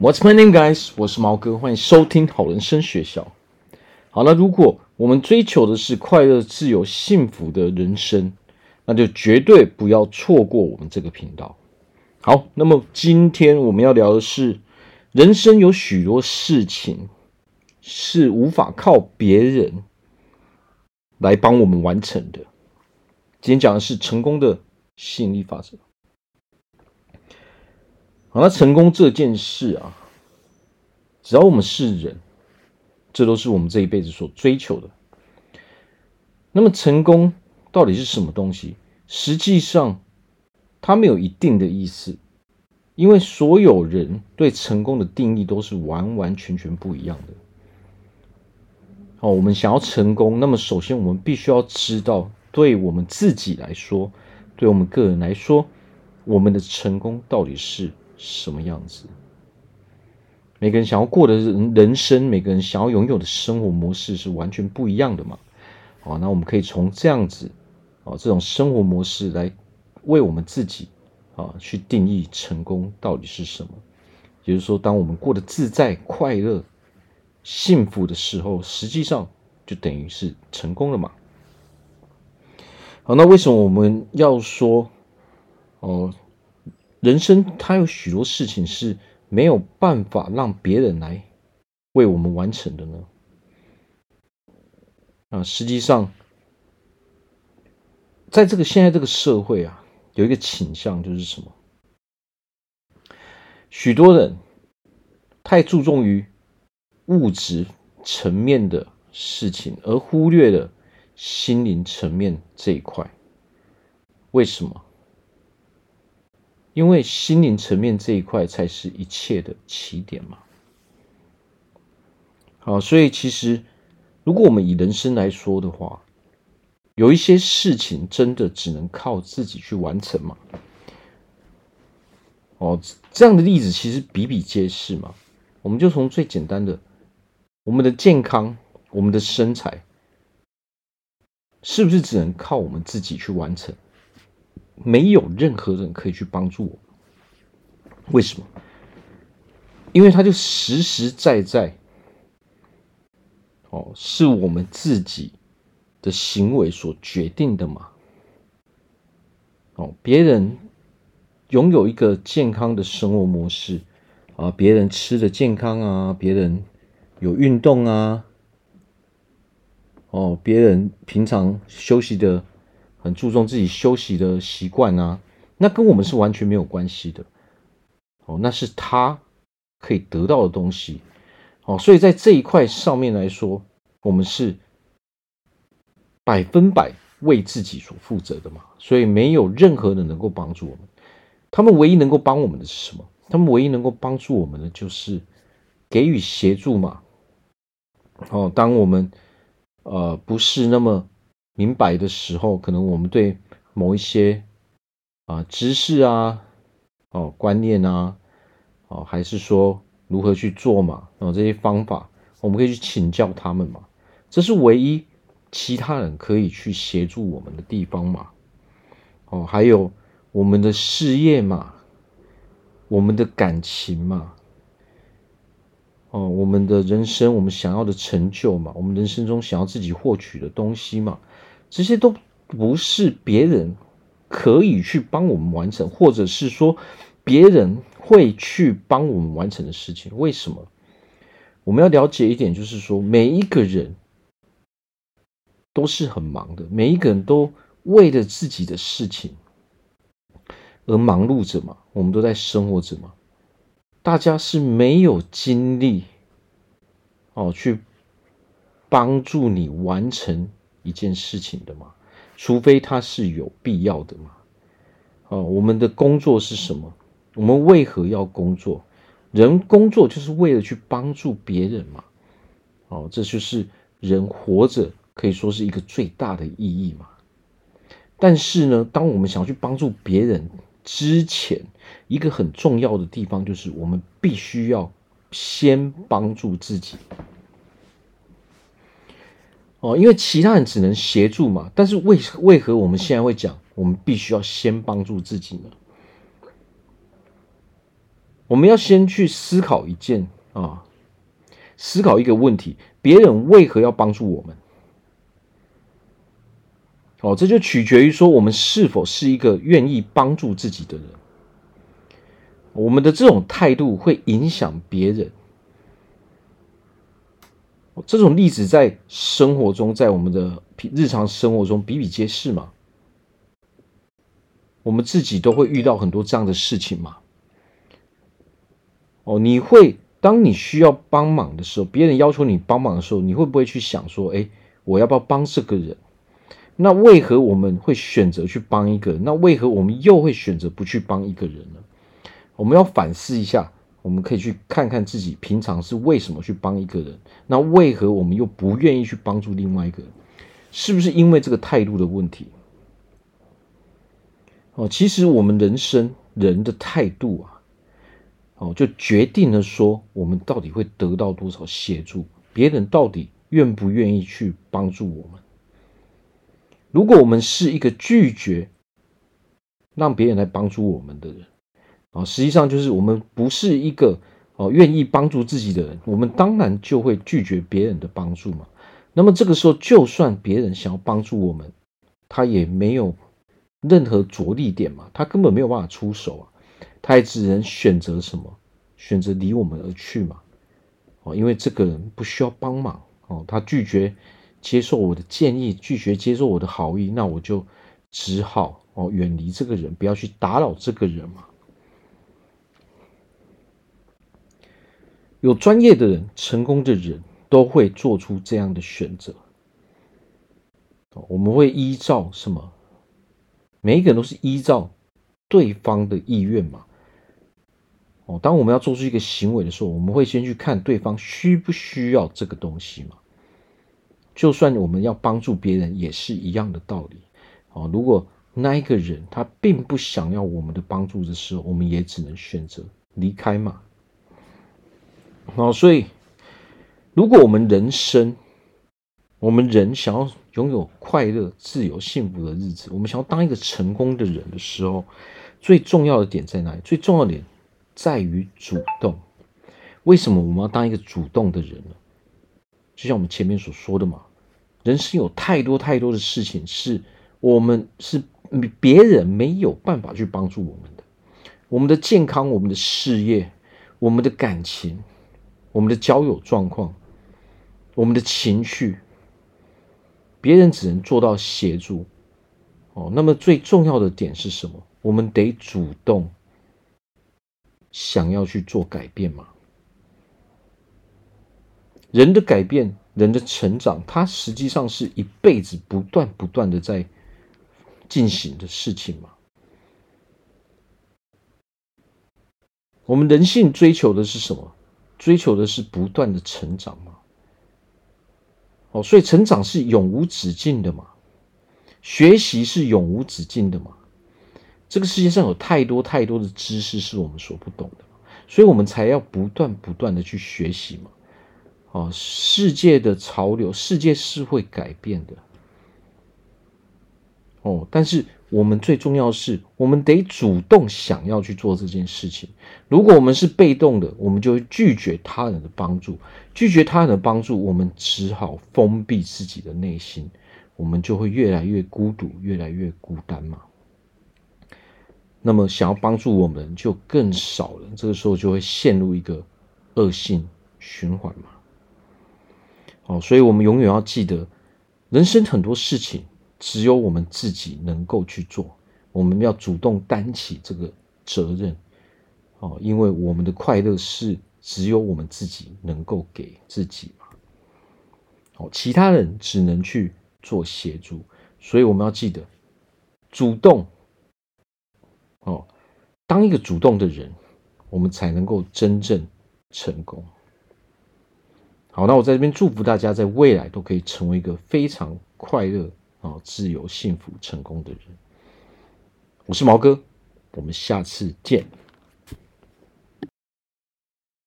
What's my name, guys？我是毛哥，欢迎收听好人生学校。好了，如果我们追求的是快乐、自由、幸福的人生，那就绝对不要错过我们这个频道。好，那么今天我们要聊的是，人生有许多事情是无法靠别人来帮我们完成的。今天讲的是成功的吸引力法则。好，那成功这件事啊，只要我们是人，这都是我们这一辈子所追求的。那么，成功到底是什么东西？实际上，它没有一定的意思，因为所有人对成功的定义都是完完全全不一样的。哦，我们想要成功，那么首先我们必须要知道，对我们自己来说，对我们个人来说，我们的成功到底是什么样子？每个人想要过的人人生，每个人想要拥有的生活模式是完全不一样的嘛？哦，那我们可以从这样子，哦，这种生活模式来为我们自己啊去定义成功到底是什么。也就是说，当我们过得自在、快乐、幸福的时候，实际上就等于是成功了嘛？好，那为什么我们要说哦？人生它有许多事情是没有办法让别人来为我们完成的呢。啊，实际上，在这个现在这个社会啊，有一个倾向就是什么？许多人太注重于物质层面的事情，而忽略了心灵层面这一块。为什么？因为心灵层面这一块才是一切的起点嘛。好，所以其实如果我们以人生来说的话，有一些事情真的只能靠自己去完成嘛。哦，这样的例子其实比比皆是嘛。我们就从最简单的，我们的健康、我们的身材，是不是只能靠我们自己去完成？没有任何人可以去帮助我，为什么？因为他就实实在在，哦，是我们自己的行为所决定的嘛。哦，别人拥有一个健康的生活模式啊，别人吃的健康啊，别人有运动啊，哦，别人平常休息的。很注重自己休息的习惯啊，那跟我们是完全没有关系的。哦，那是他可以得到的东西。哦，所以在这一块上面来说，我们是百分百为自己所负责的嘛。所以没有任何人能够帮助我们。他们唯一能够帮我们的是什么？他们唯一能够帮助我们的就是给予协助嘛。哦，当我们呃不是那么。明白的时候，可能我们对某一些啊知识啊、哦观念啊、哦还是说如何去做嘛，哦这些方法，我们可以去请教他们嘛。这是唯一其他人可以去协助我们的地方嘛。哦，还有我们的事业嘛，我们的感情嘛，哦我们的人生，我们想要的成就嘛，我们人生中想要自己获取的东西嘛。这些都不是别人可以去帮我们完成，或者是说别人会去帮我们完成的事情。为什么？我们要了解一点，就是说每一个人都是很忙的，每一个人都为了自己的事情而忙碌着嘛。我们都在生活着嘛，大家是没有精力哦去帮助你完成。一件事情的嘛，除非它是有必要的嘛。哦，我们的工作是什么？我们为何要工作？人工作就是为了去帮助别人嘛。哦，这就是人活着可以说是一个最大的意义嘛。但是呢，当我们想要去帮助别人之前，一个很重要的地方就是我们必须要先帮助自己。哦，因为其他人只能协助嘛，但是为为何我们现在会讲，我们必须要先帮助自己呢？我们要先去思考一件啊，思考一个问题：别人为何要帮助我们？哦，这就取决于说我们是否是一个愿意帮助自己的人。我们的这种态度会影响别人。这种例子在生活中，在我们的日常生活中比比皆是嘛。我们自己都会遇到很多这样的事情嘛。哦，你会当你需要帮忙的时候，别人要求你帮忙的时候，你会不会去想说：“哎，我要不要帮这个人？”那为何我们会选择去帮一个？那为何我们又会选择不去帮一个人呢？我们要反思一下，我们可以去看看自己平常是为什么去帮一个人？那为何我们又不愿意去帮助另外一个人？是不是因为这个态度的问题？哦，其实我们人生人的态度啊，哦，就决定了说我们到底会得到多少协助，别人到底愿不愿意去帮助我们。如果我们是一个拒绝让别人来帮助我们的人，啊，实际上就是我们不是一个哦愿意帮助自己的人，我们当然就会拒绝别人的帮助嘛。那么这个时候，就算别人想要帮助我们，他也没有任何着力点嘛，他根本没有办法出手啊，他也只能选择什么？选择离我们而去嘛。哦，因为这个人不需要帮忙哦，他拒绝。接受我的建议，拒绝接受我的好意，那我就只好哦远离这个人，不要去打扰这个人嘛。有专业的人，成功的人都会做出这样的选择。我们会依照什么？每一个人都是依照对方的意愿嘛。哦，当我们要做出一个行为的时候，我们会先去看对方需不需要这个东西嘛。就算我们要帮助别人，也是一样的道理。哦，如果那一个人他并不想要我们的帮助的时候，我们也只能选择离开嘛。哦，所以如果我们人生，我们人想要拥有快乐、自由、幸福的日子，我们想要当一个成功的人的时候，最重要的点在哪里？最重要的点在于主动。为什么我们要当一个主动的人呢？就像我们前面所说的嘛，人生有太多太多的事情是我们是别人没有办法去帮助我们的，我们的健康、我们的事业、我们的感情、我们的交友状况、我们的情绪，别人只能做到协助。哦，那么最重要的点是什么？我们得主动想要去做改变嘛。人的改变，人的成长，它实际上是一辈子不断不断的在进行的事情嘛。我们人性追求的是什么？追求的是不断的成长嘛。哦，所以成长是永无止境的嘛，学习是永无止境的嘛。这个世界上有太多太多的知识是我们所不懂的，所以我们才要不断不断的去学习嘛。哦，世界的潮流，世界是会改变的。哦，但是我们最重要是，我们得主动想要去做这件事情。如果我们是被动的，我们就会拒绝他人的帮助，拒绝他人的帮助，我们只好封闭自己的内心，我们就会越来越孤独，越来越孤单嘛。那么，想要帮助我们就更少了，这个时候就会陷入一个恶性循环嘛。哦，所以我们永远要记得，人生很多事情只有我们自己能够去做，我们要主动担起这个责任。哦，因为我们的快乐是只有我们自己能够给自己嘛。哦，其他人只能去做协助，所以我们要记得主动。哦，当一个主动的人，我们才能够真正成功。好，那我在这边祝福大家，在未来都可以成为一个非常快乐啊、自由、幸福、成功的人。我是毛哥，我们下次见。